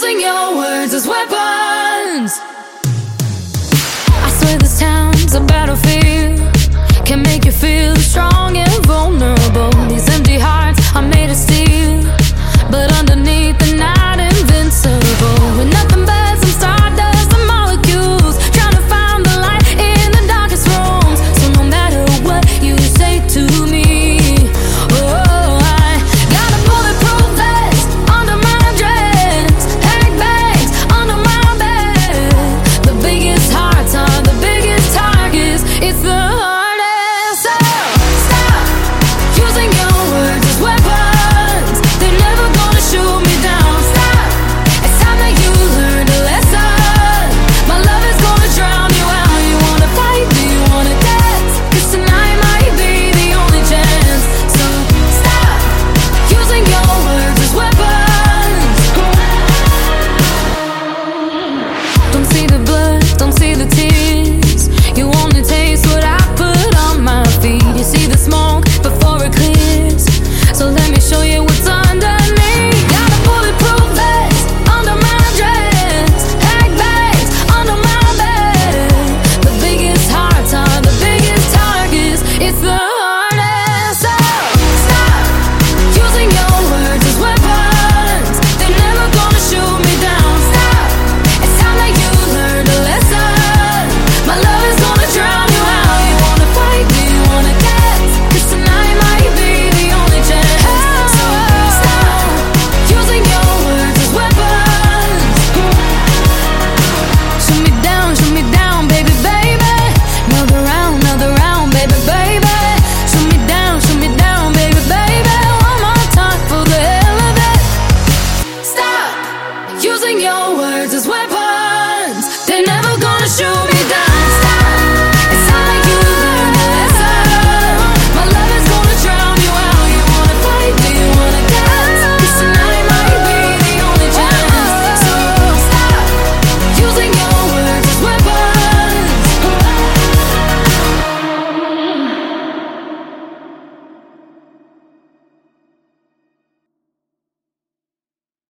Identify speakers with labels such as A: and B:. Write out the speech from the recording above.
A: using your words as weapons. I swear this town's a battlefield.